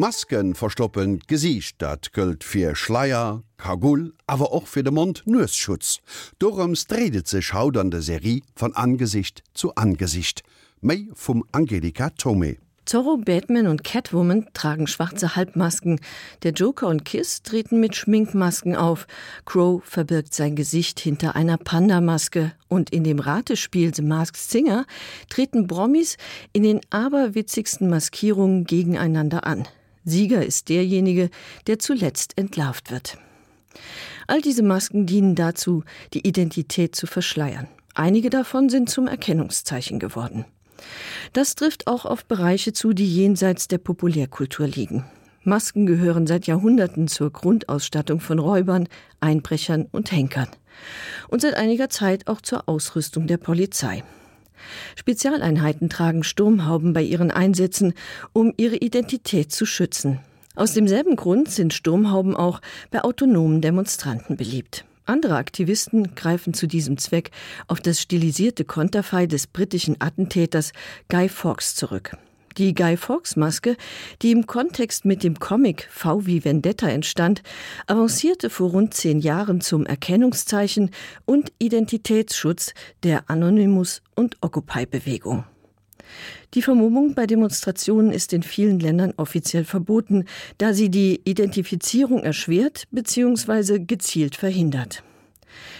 Masken verstoppen gesicht dat gëlt fir Schleier, Kagul, aber auch fir de Mund Nussschutz. Dorums dredet se schaudernde Serie von Angesicht zu Angesicht. Mei vum Angelika Tome. Zorro, Batman und Catwoman tragen schwarze Halbmasken. Der Joker und Kiss treten mit Schminkmasken auf. Crow verbirgt sein Gesicht hinter einer Pandamaske. Und in dem Ratespiel The Masked Singer treten Brommis in den aberwitzigsten Maskierungen gegeneinander an. Sieger ist derjenige, der zuletzt entlarvt wird. All diese Masken dienen dazu, die Identität zu verschleiern. Einige davon sind zum Erkennungszeichen geworden. Das trifft auch auf Bereiche zu, die jenseits der Populärkultur liegen. Masken gehören seit Jahrhunderten zur Grundausstattung von Räubern, Einbrechern und Henkern und seit einiger Zeit auch zur Ausrüstung der Polizei. Spezialeinheiten tragen Sturmhauben bei ihren Einsätzen, um ihre Identität zu schützen. Aus demselben Grund sind Sturmhauben auch bei autonomen Demonstranten beliebt. Andere Aktivisten greifen zu diesem Zweck auf das stilisierte Konterfei des britischen Attentäters Guy Fawkes zurück. Die Guy Fawkes Maske, die im Kontext mit dem Comic V wie Vendetta entstand, avancierte vor rund zehn Jahren zum Erkennungszeichen und Identitätsschutz der Anonymous und Occupy-Bewegung. Die Vermummung bei Demonstrationen ist in vielen Ländern offiziell verboten, da sie die Identifizierung erschwert bzw. gezielt verhindert.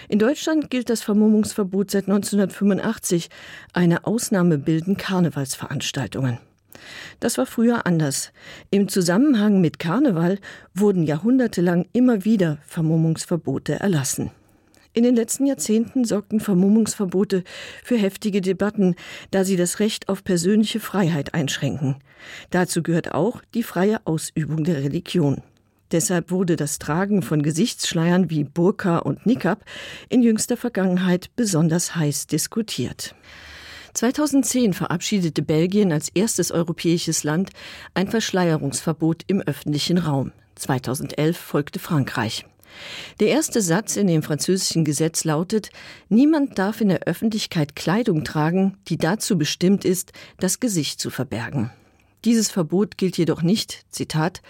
In Deutschland gilt das Vermummungsverbot seit 1985. Eine Ausnahme bilden Karnevalsveranstaltungen. Das war früher anders. Im Zusammenhang mit Karneval wurden jahrhundertelang immer wieder Vermummungsverbote erlassen. In den letzten Jahrzehnten sorgten Vermummungsverbote für heftige Debatten, da sie das Recht auf persönliche Freiheit einschränken. Dazu gehört auch die freie Ausübung der Religion. Deshalb wurde das Tragen von Gesichtsschleiern wie Burka und Nickab in jüngster Vergangenheit besonders heiß diskutiert. 2010 verabschiedete Belgien als erstes europäisches Land ein Verschleierungsverbot im öffentlichen Raum. 2011 folgte Frankreich. Der erste Satz in dem französischen Gesetz lautet Niemand darf in der Öffentlichkeit Kleidung tragen, die dazu bestimmt ist, das Gesicht zu verbergen. Dieses Verbot gilt jedoch nicht Zitat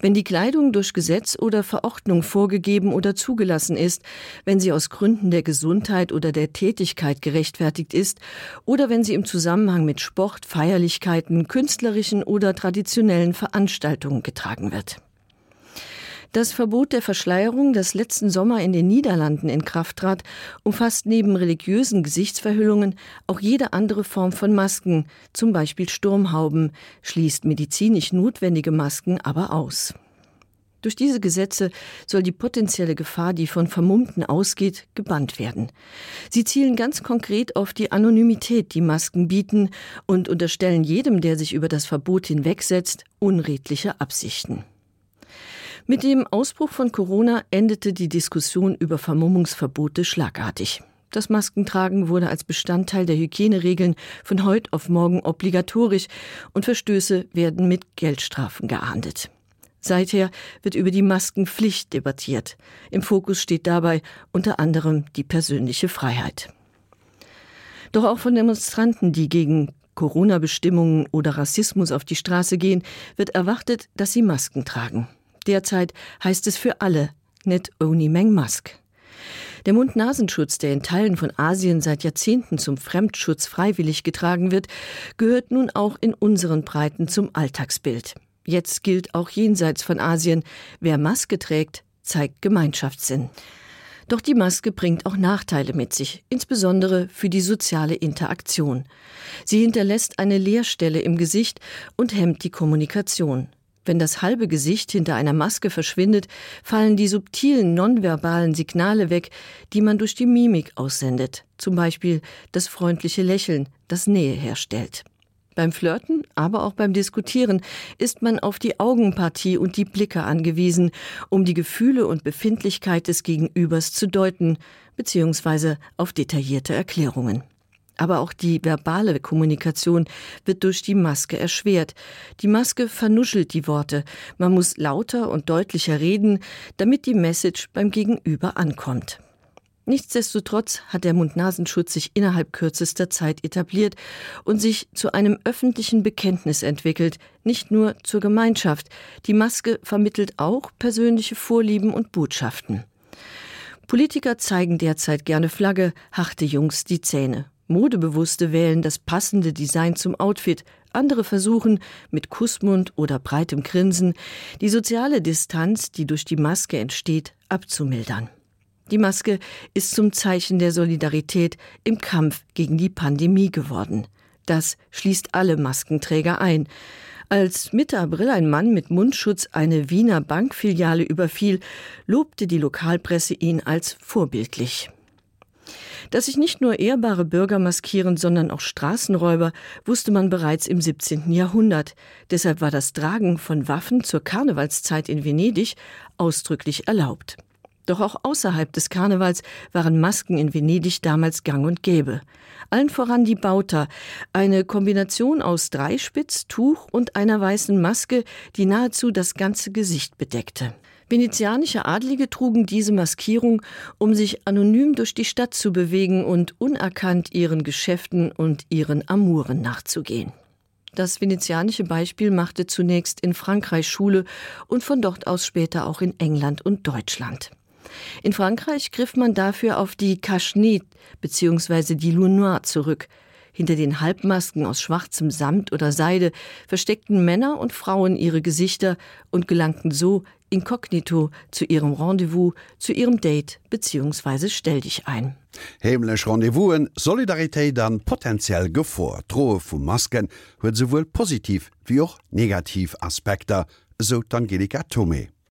wenn die Kleidung durch Gesetz oder Verordnung vorgegeben oder zugelassen ist, wenn sie aus Gründen der Gesundheit oder der Tätigkeit gerechtfertigt ist oder wenn sie im Zusammenhang mit Sport, Feierlichkeiten, künstlerischen oder traditionellen Veranstaltungen getragen wird. Das Verbot der Verschleierung, das letzten Sommer in den Niederlanden in Kraft trat, umfasst neben religiösen Gesichtsverhüllungen auch jede andere Form von Masken, zum Beispiel Sturmhauben, schließt medizinisch notwendige Masken aber aus. Durch diese Gesetze soll die potenzielle Gefahr, die von Vermummten ausgeht, gebannt werden. Sie zielen ganz konkret auf die Anonymität, die Masken bieten und unterstellen jedem, der sich über das Verbot hinwegsetzt, unredliche Absichten. Mit dem Ausbruch von Corona endete die Diskussion über Vermummungsverbote schlagartig. Das Maskentragen wurde als Bestandteil der Hygieneregeln von heute auf morgen obligatorisch und Verstöße werden mit Geldstrafen geahndet. Seither wird über die Maskenpflicht debattiert. Im Fokus steht dabei unter anderem die persönliche Freiheit. Doch auch von Demonstranten, die gegen Corona-Bestimmungen oder Rassismus auf die Straße gehen, wird erwartet, dass sie Masken tragen. Derzeit heißt es für alle net only Meng Mask. Der Mund-Nasenschutz, der in Teilen von Asien seit Jahrzehnten zum Fremdschutz freiwillig getragen wird, gehört nun auch in unseren Breiten zum Alltagsbild. Jetzt gilt auch jenseits von Asien, wer Maske trägt, zeigt Gemeinschaftssinn. Doch die Maske bringt auch Nachteile mit sich, insbesondere für die soziale Interaktion. Sie hinterlässt eine Leerstelle im Gesicht und hemmt die Kommunikation. Wenn das halbe Gesicht hinter einer Maske verschwindet, fallen die subtilen nonverbalen Signale weg, die man durch die Mimik aussendet, zum Beispiel das freundliche Lächeln, das Nähe herstellt. Beim Flirten, aber auch beim Diskutieren ist man auf die Augenpartie und die Blicke angewiesen, um die Gefühle und Befindlichkeit des Gegenübers zu deuten, beziehungsweise auf detaillierte Erklärungen. Aber auch die verbale Kommunikation wird durch die Maske erschwert. Die Maske vernuschelt die Worte. Man muss lauter und deutlicher reden, damit die Message beim Gegenüber ankommt. Nichtsdestotrotz hat der Mund-Nasenschutz sich innerhalb kürzester Zeit etabliert und sich zu einem öffentlichen Bekenntnis entwickelt, nicht nur zur Gemeinschaft. Die Maske vermittelt auch persönliche Vorlieben und Botschaften. Politiker zeigen derzeit gerne Flagge, harte Jungs die Zähne. Modebewusste wählen das passende Design zum Outfit, andere versuchen mit Kussmund oder breitem Grinsen die soziale Distanz, die durch die Maske entsteht, abzumildern. Die Maske ist zum Zeichen der Solidarität im Kampf gegen die Pandemie geworden. Das schließt alle Maskenträger ein. Als Mitte April ein Mann mit Mundschutz eine Wiener Bankfiliale überfiel, lobte die Lokalpresse ihn als vorbildlich. Dass sich nicht nur ehrbare Bürger maskieren, sondern auch Straßenräuber, wusste man bereits im 17. Jahrhundert. Deshalb war das Tragen von Waffen zur Karnevalszeit in Venedig ausdrücklich erlaubt. Doch auch außerhalb des Karnevals waren Masken in Venedig damals gang und gäbe. Allen voran die Bauter, eine Kombination aus Dreispitz, Tuch und einer weißen Maske, die nahezu das ganze Gesicht bedeckte. Venezianische Adlige trugen diese Maskierung, um sich anonym durch die Stadt zu bewegen und unerkannt ihren Geschäften und ihren Amuren nachzugehen. Das venezianische Beispiel machte zunächst in Frankreich Schule und von dort aus später auch in England und Deutschland. In Frankreich griff man dafür auf die Cachenet bzw. die Lunoir zurück. Hinter den Halbmasken aus schwarzem Samt oder Seide versteckten Männer und Frauen ihre Gesichter und gelangten so inkognito zu ihrem Rendevous, zu ihrem Date bzw. stell dich ein. Hemlech Rendevouen Solidaritéit dann potenziell gevor drohe vum Masken huet sowohl positiv wie auch negativ Aspekte, so Angelika Tome.